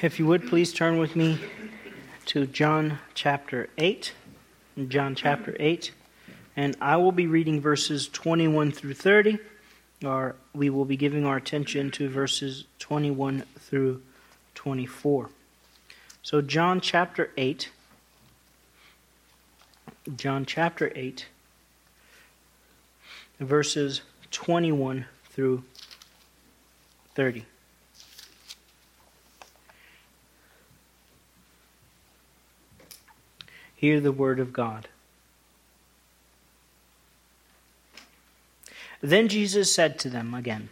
if you would please turn with me to John chapter 8. John chapter 8. And I will be reading verses 21 through 30, or we will be giving our attention to verses 21 through 24. So, John chapter 8. John chapter 8, verses 21 through 30. Hear the word of God. Then Jesus said to them again,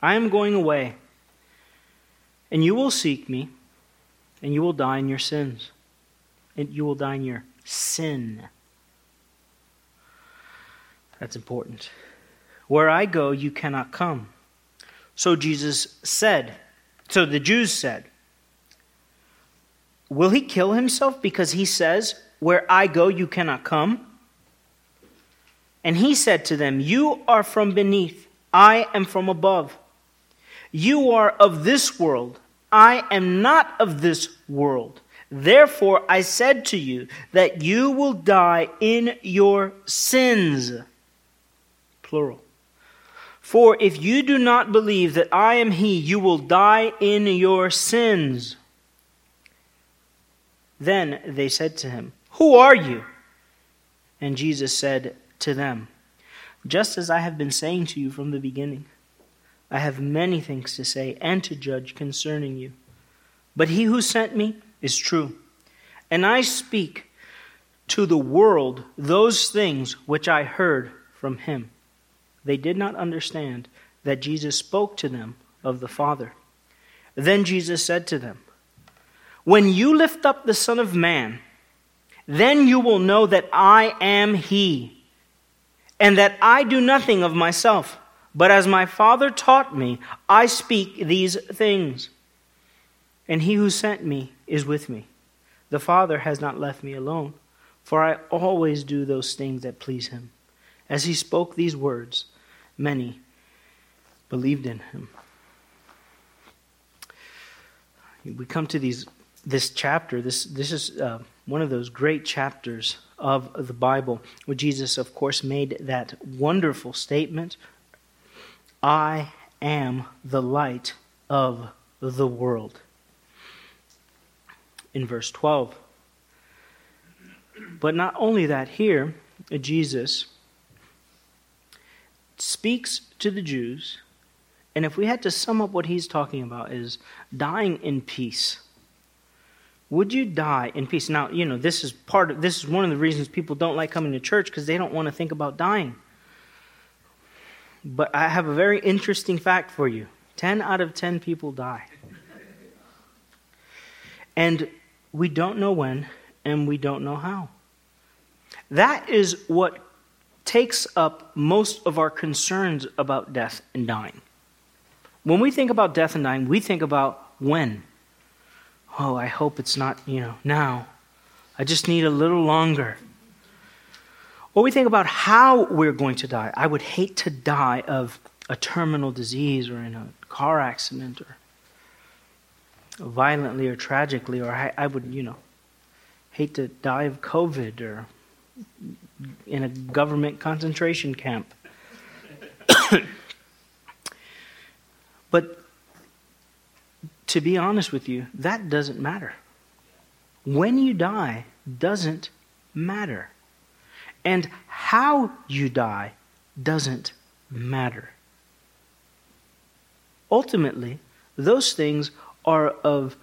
I am going away, and you will seek me, and you will die in your sins. And you will die in your sin. That's important. Where I go, you cannot come. So Jesus said, so the Jews said, Will he kill himself because he says, Where I go, you cannot come? And he said to them, You are from beneath, I am from above. You are of this world, I am not of this world. Therefore, I said to you that you will die in your sins. Plural. For if you do not believe that I am He, you will die in your sins. Then they said to him, Who are you? And Jesus said to them, Just as I have been saying to you from the beginning, I have many things to say and to judge concerning you. But he who sent me is true, and I speak to the world those things which I heard from him. They did not understand that Jesus spoke to them of the Father. Then Jesus said to them, when you lift up the Son of Man, then you will know that I am He, and that I do nothing of myself, but as my Father taught me, I speak these things. And He who sent me is with me. The Father has not left me alone, for I always do those things that please Him. As He spoke these words, many believed in Him. We come to these this chapter. This, this is uh, one of those great chapters of the Bible where Jesus, of course, made that wonderful statement I am the light of the world. In verse 12. But not only that, here, Jesus speaks to the Jews, and if we had to sum up what he's talking about, is dying in peace would you die in peace? Now, you know, this is part of this is one of the reasons people don't like coming to church because they don't want to think about dying. But I have a very interesting fact for you. 10 out of 10 people die. And we don't know when and we don't know how. That is what takes up most of our concerns about death and dying. When we think about death and dying, we think about when oh, I hope it's not, you know, now. I just need a little longer. Or we think about how we're going to die. I would hate to die of a terminal disease or in a car accident or violently or tragically, or I, I would, you know, hate to die of COVID or in a government concentration camp. but to be honest with you, that doesn't matter. When you die doesn't matter. And how you die doesn't matter. Ultimately, those things are of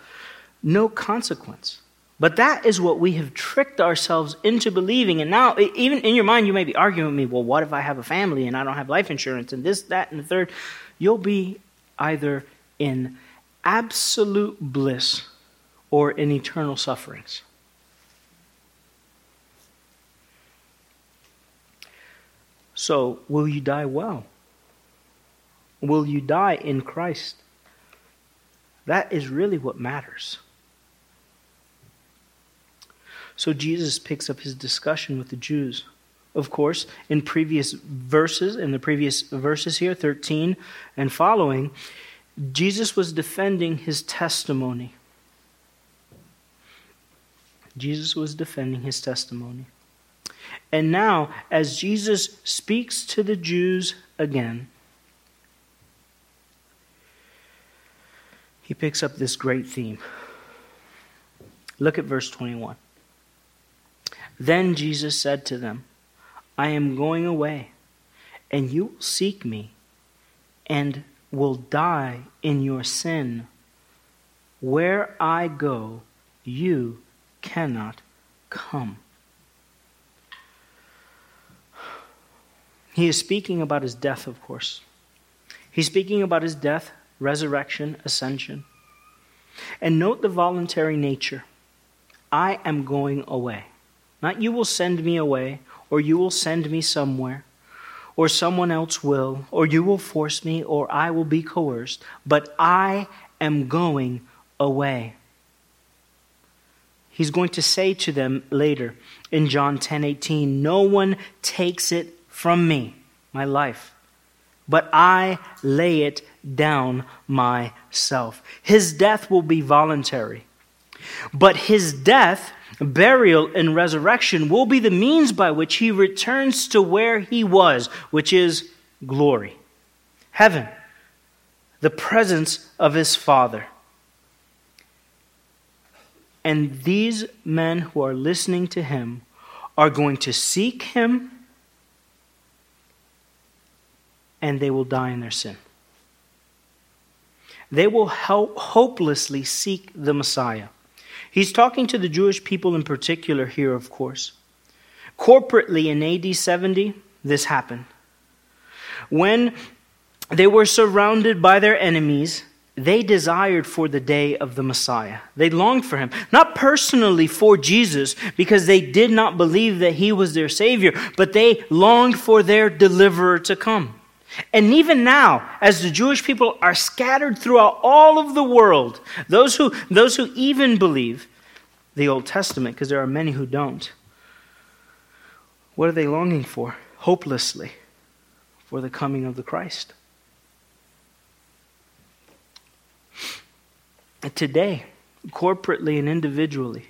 no consequence. But that is what we have tricked ourselves into believing. And now, even in your mind, you may be arguing with me, well, what if I have a family and I don't have life insurance and this, that, and the third? You'll be either in absolute bliss or in eternal sufferings. So, will you die well? Will you die in Christ? That is really what matters. So, Jesus picks up his discussion with the Jews. Of course, in previous verses, in the previous verses here, 13 and following, Jesus was defending his testimony Jesus was defending his testimony. And now, as Jesus speaks to the Jews again, he picks up this great theme. Look at verse 21. Then Jesus said to them, I am going away, and you will seek me, and will die in your sin. Where I go, you cannot come. He is speaking about his death, of course. He's speaking about his death, resurrection, ascension. And note the voluntary nature. I am going away. Not you will send me away, or you will send me somewhere, or someone else will, or you will force me, or I will be coerced, but I am going away. He's going to say to them later in John 10:18, "No one takes it from me, my life, but I lay it down myself. His death will be voluntary. But his death, burial, and resurrection will be the means by which he returns to where he was, which is glory, heaven, the presence of his Father. And these men who are listening to him are going to seek him and they will die in their sin. They will help, hopelessly seek the Messiah. He's talking to the Jewish people in particular here, of course. Corporately in AD 70, this happened. When they were surrounded by their enemies, they desired for the day of the Messiah. They longed for him. Not personally for Jesus, because they did not believe that he was their Savior, but they longed for their deliverer to come. And even now, as the Jewish people are scattered throughout all of the world, those who, those who even believe the Old Testament, because there are many who don't, what are they longing for? Hopelessly, for the coming of the Christ. Today, corporately and individually,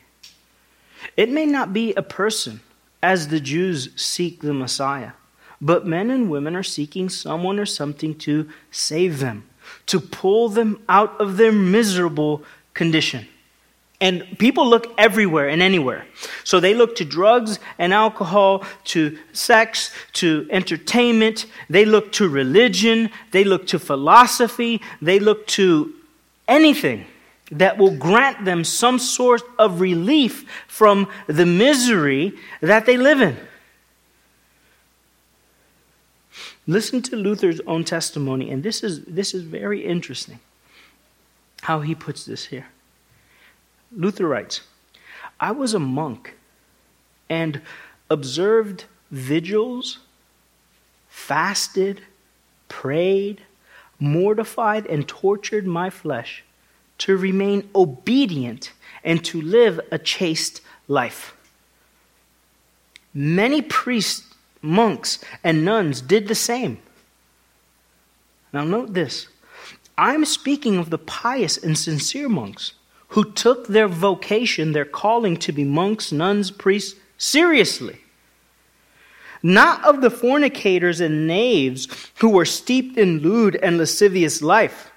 it may not be a person as the Jews seek the Messiah. But men and women are seeking someone or something to save them, to pull them out of their miserable condition. And people look everywhere and anywhere. So they look to drugs and alcohol, to sex, to entertainment. They look to religion. They look to philosophy. They look to anything that will grant them some sort of relief from the misery that they live in. Listen to Luther's own testimony, and this is, this is very interesting how he puts this here. Luther writes I was a monk and observed vigils, fasted, prayed, mortified, and tortured my flesh to remain obedient and to live a chaste life. Many priests monks and nuns did the same. Now, note this I'm speaking of the pious and sincere monks who took their vocation, their calling to be monks, nuns, priests, seriously. Not of the fornicators and knaves who were steeped in lewd and lascivious life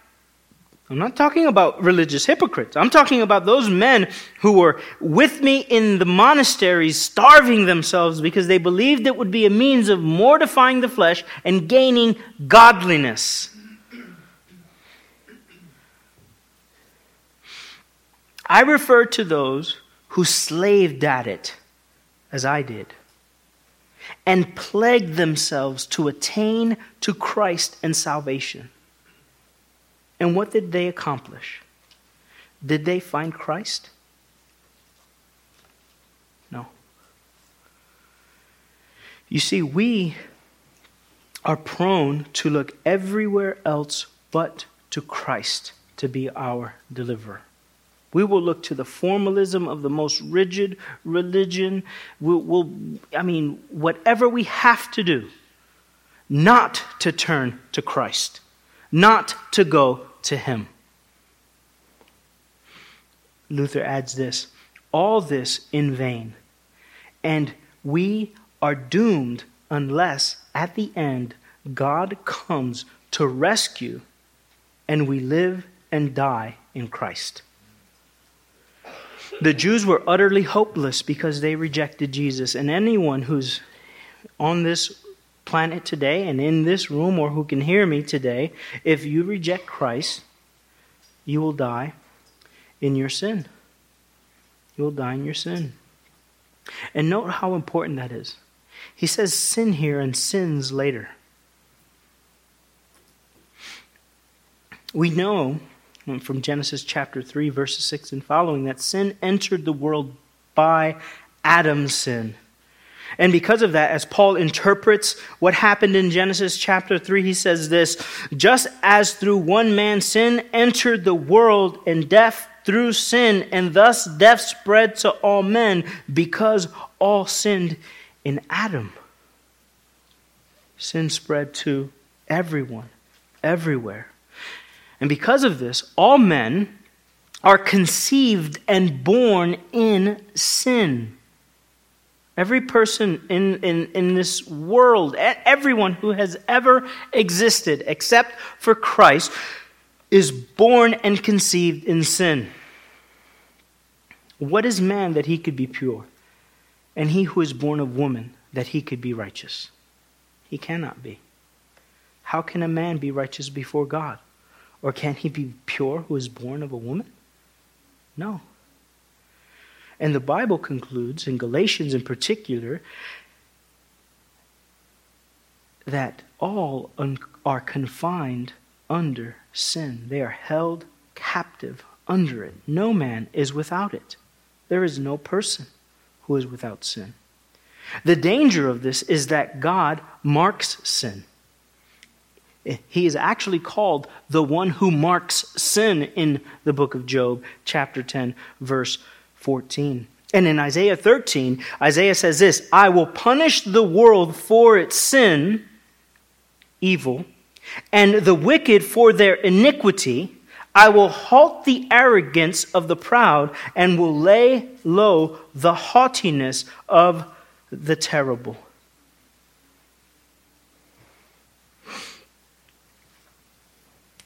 I'm not talking about religious hypocrites. I'm talking about those men who were with me in the monasteries, starving themselves because they believed it would be a means of mortifying the flesh and gaining godliness. I refer to those who slaved at it, as I did, and plagued themselves to attain to Christ and salvation. And what did they accomplish? Did they find Christ? No. You see, we are prone to look everywhere else but to Christ to be our deliverer. We will look to the formalism of the most rigid religion. We'll, we'll, I mean, whatever we have to do, not to turn to Christ not to go to him. Luther adds this all this in vain. And we are doomed unless at the end God comes to rescue and we live and die in Christ. The Jews were utterly hopeless because they rejected Jesus, and anyone who's on this planet today and in this room or who can hear me today, if you reject Christ, you will die in your sin. You will die in your sin. And note how important that is. He says sin here and sins later. We know from Genesis chapter 3, verses 6 and following that sin entered the world by Adam's sin. And because of that, as Paul interprets what happened in Genesis chapter 3, he says this Just as through one man sin entered the world, and death through sin, and thus death spread to all men because all sinned in Adam. Sin spread to everyone, everywhere. And because of this, all men are conceived and born in sin. Every person in, in, in this world, everyone who has ever existed except for Christ, is born and conceived in sin. What is man that he could be pure? And he who is born of woman that he could be righteous? He cannot be. How can a man be righteous before God? Or can he be pure who is born of a woman? No. And the Bible concludes, in Galatians in particular, that all un- are confined under sin. They are held captive under it. No man is without it. There is no person who is without sin. The danger of this is that God marks sin. He is actually called the one who marks sin in the book of Job, chapter 10, verse 14. And in Isaiah 13, Isaiah says this I will punish the world for its sin, evil, and the wicked for their iniquity. I will halt the arrogance of the proud and will lay low the haughtiness of the terrible.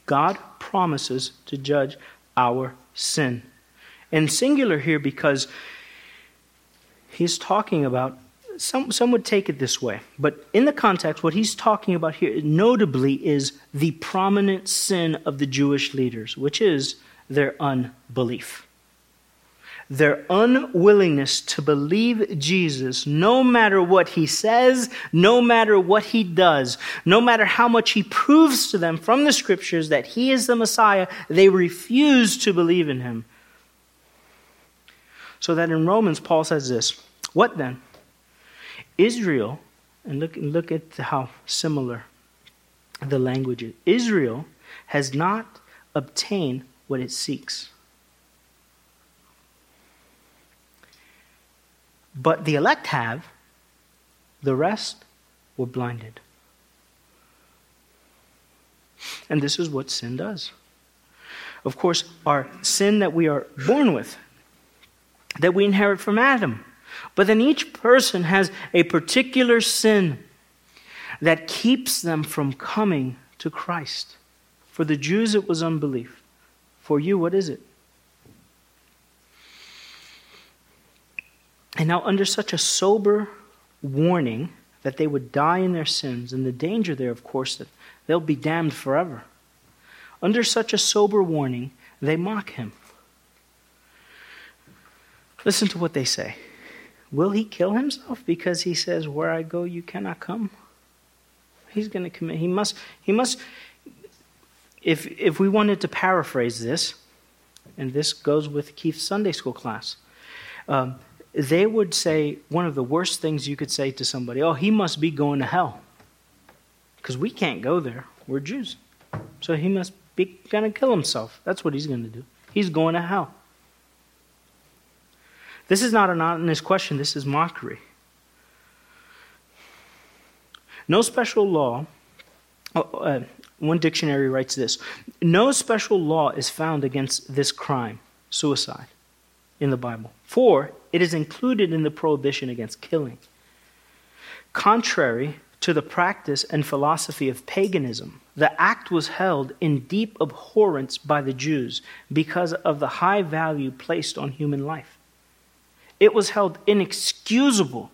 God promises to judge our sin. And singular here because he's talking about, some, some would take it this way, but in the context, what he's talking about here notably is the prominent sin of the Jewish leaders, which is their unbelief their unwillingness to believe Jesus, no matter what he says, no matter what he does, no matter how much he proves to them from the scriptures that he is the Messiah, they refuse to believe in him. So that in Romans, Paul says this What then? Israel, and look, look at how similar the language is. Israel has not obtained what it seeks. But the elect have, the rest were blinded. And this is what sin does. Of course, our sin that we are born with, that we inherit from Adam. But then each person has a particular sin that keeps them from coming to Christ. For the Jews, it was unbelief. For you, what is it? And now, under such a sober warning that they would die in their sins, and the danger there, of course, that they'll be damned forever, under such a sober warning, they mock him. Listen to what they say. Will he kill himself because he says, Where I go, you cannot come? He's going to commit. He must, he must, if, if we wanted to paraphrase this, and this goes with Keith's Sunday school class, um, they would say one of the worst things you could say to somebody oh, he must be going to hell. Because we can't go there. We're Jews. So he must be going to kill himself. That's what he's going to do. He's going to hell. This is not an honest question, this is mockery. No special law, oh, uh, one dictionary writes this no special law is found against this crime, suicide. in the Bible. For it is included in the prohibition against killing. Contrary to the practice and philosophy of paganism, the act was held in deep abhorrence by the Jews because of the high value placed on human life. It was held inexcusable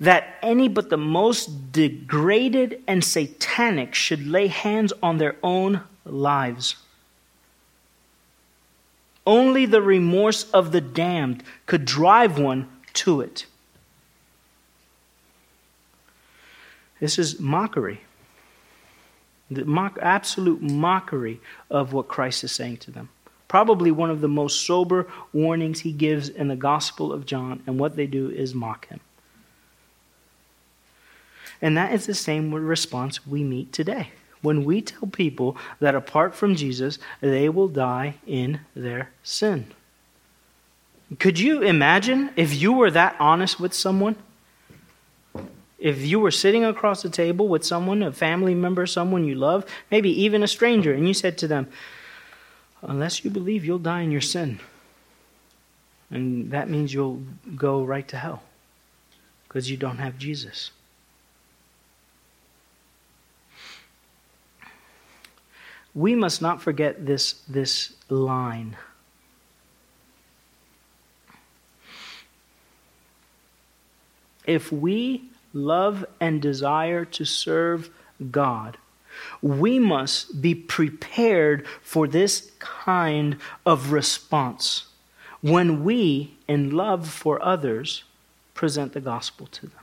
that any but the most degraded and satanic should lay hands on their own lives. Only the remorse of the damned could drive one to it. This is mockery. The mock, absolute mockery of what Christ is saying to them. Probably one of the most sober warnings he gives in the Gospel of John, and what they do is mock him. And that is the same response we meet today. When we tell people that apart from Jesus, they will die in their sin. Could you imagine if you were that honest with someone? If you were sitting across the table with someone, a family member, someone you love, maybe even a stranger, and you said to them, Unless you believe, you'll die in your sin. And that means you'll go right to hell because you don't have Jesus. we must not forget this, this line. If we love and desire to serve God, we must be prepared for this kind of response when we, in love for others, present the gospel to them.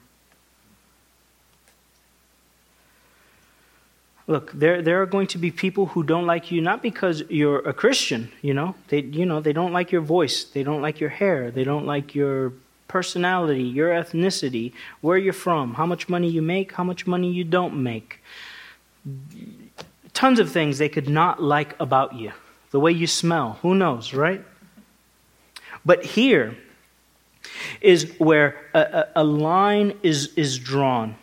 Look, there, there are going to be people who don't like you not because you're a Christian, you know. They, you know, they don't like your voice, they don't like your hair, they don't like your personality, your ethnicity, where you're from, how much money you make, how much money you don't make. Tons of things they could not like about you. The way you smell, who knows, right? But here is where a, a, a line is, is drawn.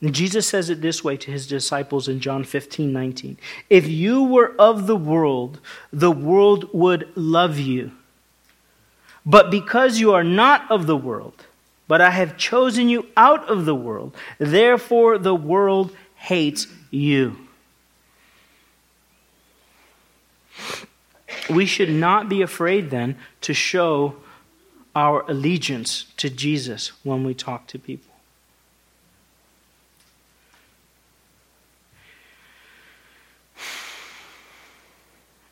And Jesus says it this way to his disciples in John 15 19. If you were of the world, the world would love you. But because you are not of the world, but I have chosen you out of the world, therefore the world hates you. We should not be afraid then to show our allegiance to Jesus when we talk to people.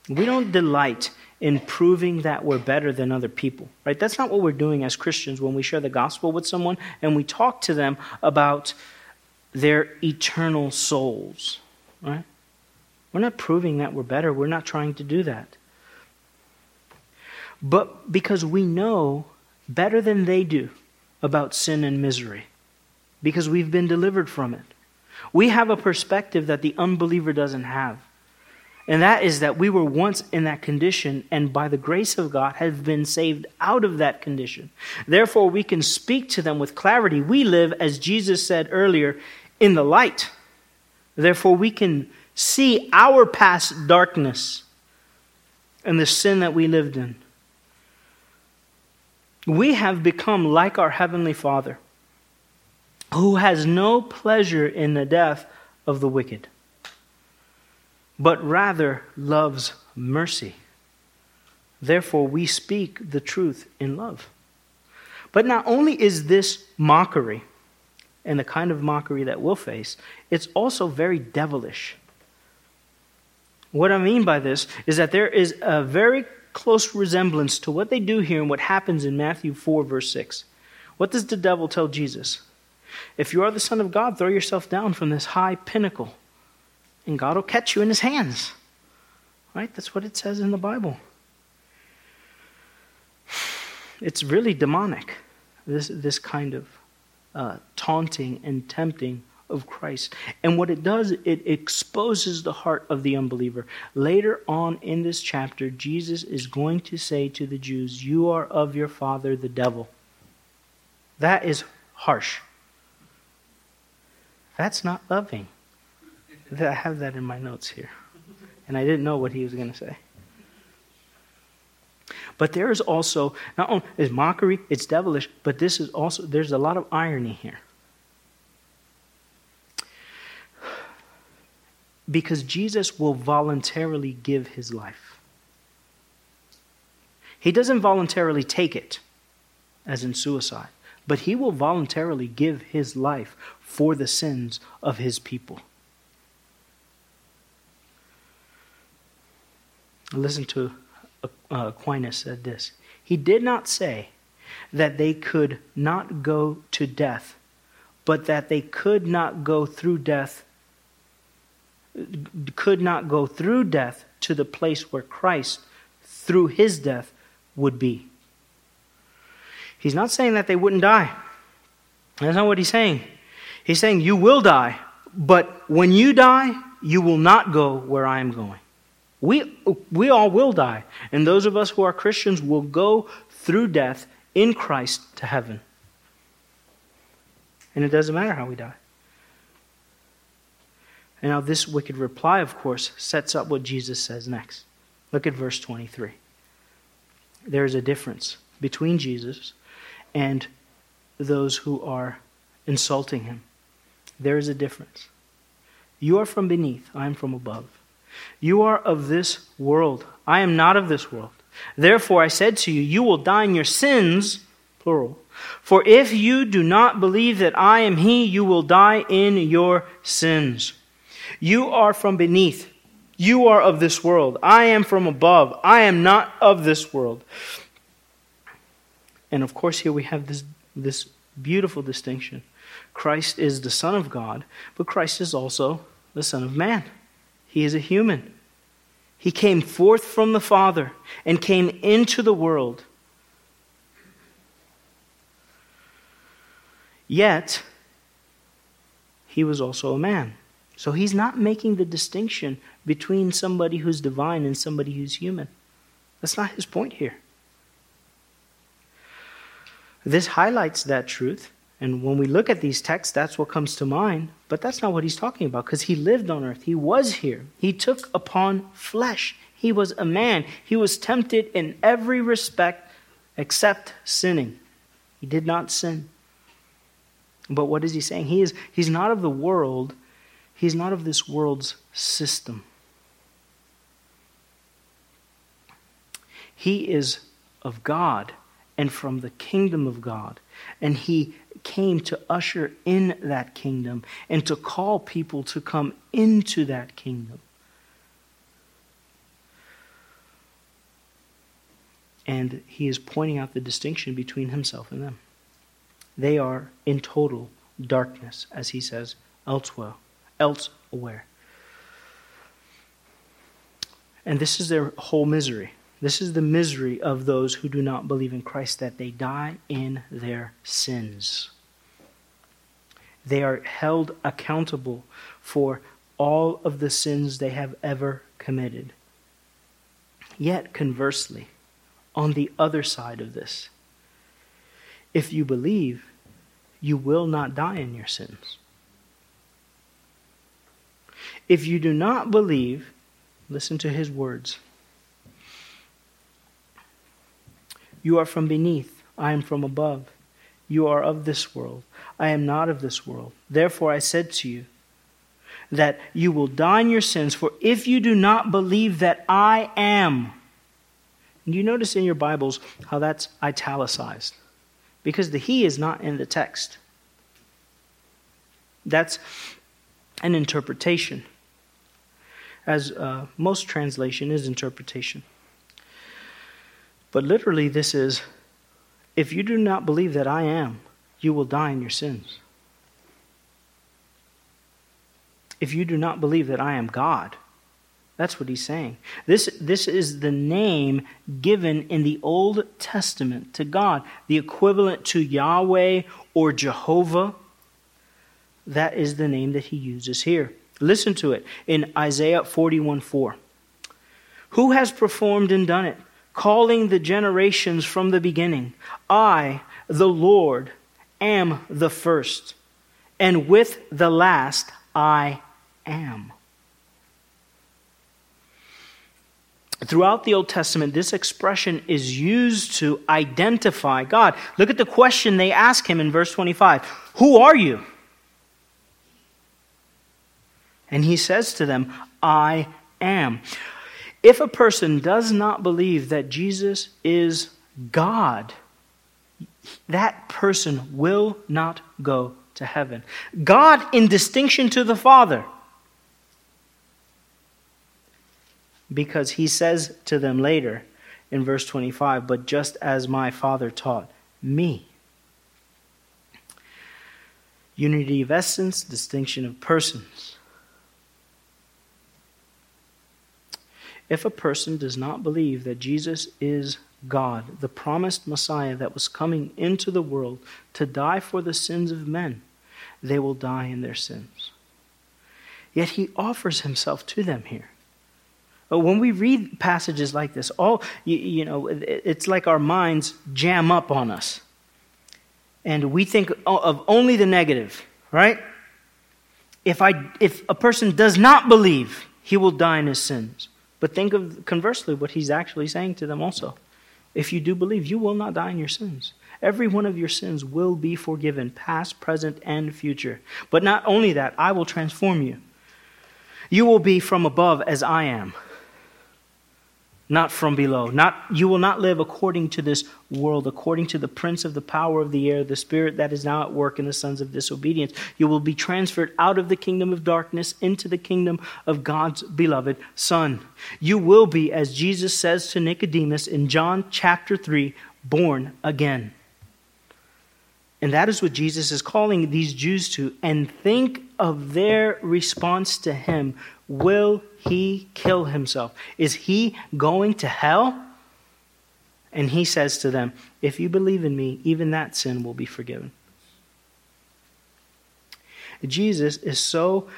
We don't delight in proving that we're better than other people, right? That's not what we're doing as Christians when we share the gospel with someone and we talk to them about their eternal souls, right? We're not proving that we're better. We're not trying to do that. But because we know better than they do about sin and misery, because we've been delivered from it, we have a perspective that the unbeliever doesn't have. And that is that we were once in that condition and by the grace of God have been saved out of that condition. Therefore, we can speak to them with clarity. We live, as Jesus said earlier, in the light. Therefore, we can see our past darkness and the sin that we lived in. We have become like our Heavenly Father, who has no pleasure in the death of the wicked but rather loves mercy. Therefore, we speak the truth in love. But not only is this mockery, and the kind of mockery that we'll face, it's also very devilish. What I mean by this is that there is a very close resemblance to what they do here and what happens in Matthew 4, verse 6. What does the devil tell Jesus? If you are the Son of God, throw yourself down from this high pinnacle and God will catch you in his hands. Right? That's what it says in the Bible. It's really demonic, this, this kind of uh, taunting and tempting of Christ. And what it does, it exposes the heart of the unbeliever. Later on in this chapter, Jesus is going to say to the Jews, You are of your father, the devil. That is harsh. That's not loving. I have that in my notes here. And I didn't know what he was going to say. But there is also, not only is mockery, it's devilish, but this is also, there's a lot of irony here. Because Jesus will voluntarily give his life. He doesn't voluntarily take it, as in suicide, but he will voluntarily give his life for the sins of his people. Listen to uh, Aquinas said this. He did not say that they could not go to death, but that they could not go through death, could not go through death to the place where Christ, through his death, would be. He's not saying that they wouldn't die. That's not what he's saying. He's saying you will die, but when you die, you will not go where I am going. We, we all will die. And those of us who are Christians will go through death in Christ to heaven. And it doesn't matter how we die. And now, this wicked reply, of course, sets up what Jesus says next. Look at verse 23. There is a difference between Jesus and those who are insulting him. There is a difference. You are from beneath, I am from above. You are of this world. I am not of this world. Therefore, I said to you, You will die in your sins, plural. For if you do not believe that I am He, you will die in your sins. You are from beneath. You are of this world. I am from above. I am not of this world. And of course, here we have this, this beautiful distinction. Christ is the Son of God, but Christ is also the Son of Man. He is a human. He came forth from the Father and came into the world. Yet, he was also a man. So he's not making the distinction between somebody who's divine and somebody who's human. That's not his point here. This highlights that truth and when we look at these texts, that's what comes to mind. But that's not what he's talking about because he lived on earth. He was here. He took upon flesh. He was a man. He was tempted in every respect except sinning. He did not sin. But what is he saying? He is he's not of the world. He's not of this world's system. He is of God and from the kingdom of God. And he came to usher in that kingdom and to call people to come into that kingdom. And he is pointing out the distinction between himself and them. They are in total darkness, as he says elsewhere. Elsewhere. And this is their whole misery. This is the misery of those who do not believe in Christ, that they die in their sins. They are held accountable for all of the sins they have ever committed. Yet, conversely, on the other side of this, if you believe, you will not die in your sins. If you do not believe, listen to his words. You are from beneath, I am from above. You are of this world. I am not of this world. Therefore, I said to you that you will die in your sins, for if you do not believe that I am, and you notice in your Bibles how that's italicized, because the He is not in the text. That's an interpretation, as uh, most translation is interpretation. But literally, this is if you do not believe that I am, you will die in your sins. If you do not believe that I am God, that's what he's saying. This, this is the name given in the Old Testament to God, the equivalent to Yahweh or Jehovah. That is the name that he uses here. Listen to it in Isaiah 41 4. Who has performed and done it? Calling the generations from the beginning. I, the Lord, am the first, and with the last I am. Throughout the Old Testament, this expression is used to identify God. Look at the question they ask him in verse 25 Who are you? And he says to them, I am. If a person does not believe that Jesus is God, that person will not go to heaven. God in distinction to the Father. Because he says to them later in verse 25, but just as my Father taught me. Unity of essence, distinction of persons. If a person does not believe that Jesus is God, the promised Messiah that was coming into the world to die for the sins of men, they will die in their sins. Yet he offers himself to them here. But when we read passages like this, all you, you know, it's like our minds jam up on us. And we think of only the negative, right? If, I, if a person does not believe, he will die in his sins. But think of conversely what he's actually saying to them also. If you do believe, you will not die in your sins. Every one of your sins will be forgiven, past, present, and future. But not only that, I will transform you. You will be from above as I am not from below. Not, you will not live according to this world, according to the prince of the power of the air, the spirit that is now at work in the sons of disobedience. You will be transferred out of the kingdom of darkness into the kingdom of God's beloved Son. You will be, as Jesus says to Nicodemus in John chapter 3, born again. And that is what Jesus is calling these Jews to. And think of their response to him. Will he kill himself? Is he going to hell? And he says to them, If you believe in me, even that sin will be forgiven. Jesus is so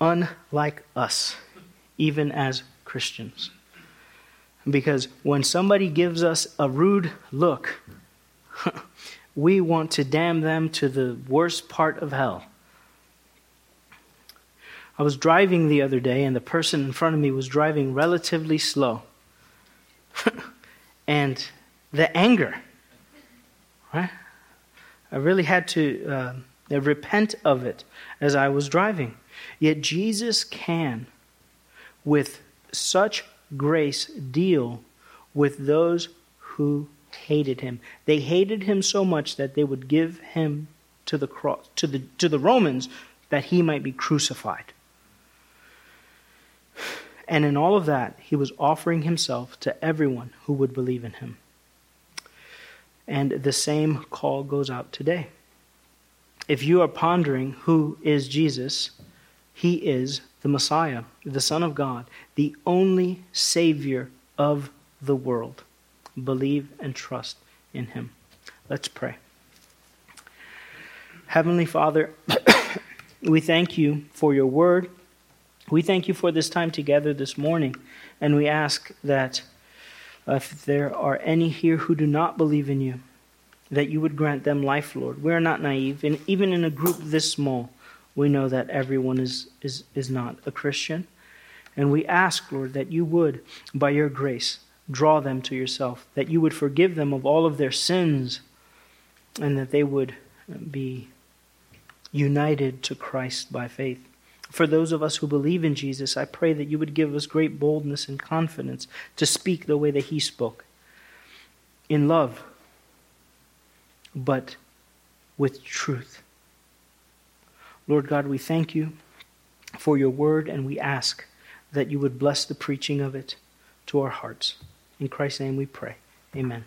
unlike us, even as Christians. Because when somebody gives us a rude look, we want to damn them to the worst part of hell. I was driving the other day, and the person in front of me was driving relatively slow. and the anger, right? I really had to uh, repent of it as I was driving. Yet Jesus can, with such grace, deal with those who hated him. They hated him so much that they would give him to the cross to the to the Romans that he might be crucified. And in all of that, he was offering himself to everyone who would believe in him. And the same call goes out today. If you are pondering who is Jesus, he is the Messiah, the Son of God, the only Savior of the world. Believe and trust in him. Let's pray. Heavenly Father, we thank you for your word. We thank you for this time together this morning, and we ask that if there are any here who do not believe in you, that you would grant them life, Lord. We are not naive, and even in a group this small, we know that everyone is, is, is not a Christian. And we ask, Lord, that you would, by your grace, draw them to yourself, that you would forgive them of all of their sins, and that they would be united to Christ by faith. For those of us who believe in Jesus, I pray that you would give us great boldness and confidence to speak the way that he spoke in love, but with truth. Lord God, we thank you for your word, and we ask that you would bless the preaching of it to our hearts. In Christ's name we pray. Amen.